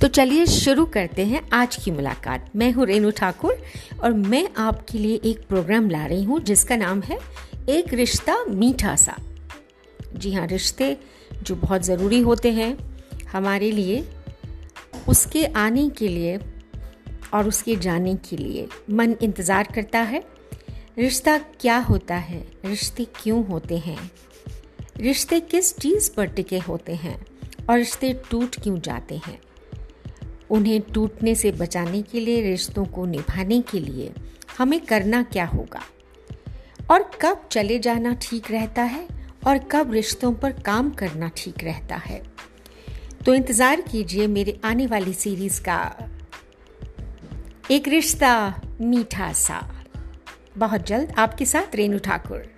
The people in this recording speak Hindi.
तो चलिए शुरू करते हैं आज की मुलाकात। मैं हूँ रेनू ठाकुर और मैं आपके लिए एक प्रोग्राम ला रही हूँ, जिसका नाम है एक रिश्ता मीठा सा। जी हाँ रिश्ते जो बहुत ज़रूरी होते हैं हमारे लिए, उसके आने के लिए और उसके जाने के लिए। मन इंतज़ार करता है, रिश्ता क्या होता है, रिश्ते क्यों होते हैं, रिश्ते किस चीज़ पर टिके होते हैं और रिश्ते टूट क्यों जाते हैं। उन्हें टूटने से बचाने के लिए, रिश्तों को निभाने के लिए हमें करना क्या होगा? और कब चले जाना ठीक रहता है और कब रिश्तों पर काम करना ठीक रहता है? तो इंतज़ार कीजिए मेरे आने वाली सीरीज़ का। एक रिश्ता मीठा सा। बहुत जल्द आपके साथ रेणु ठाकुर।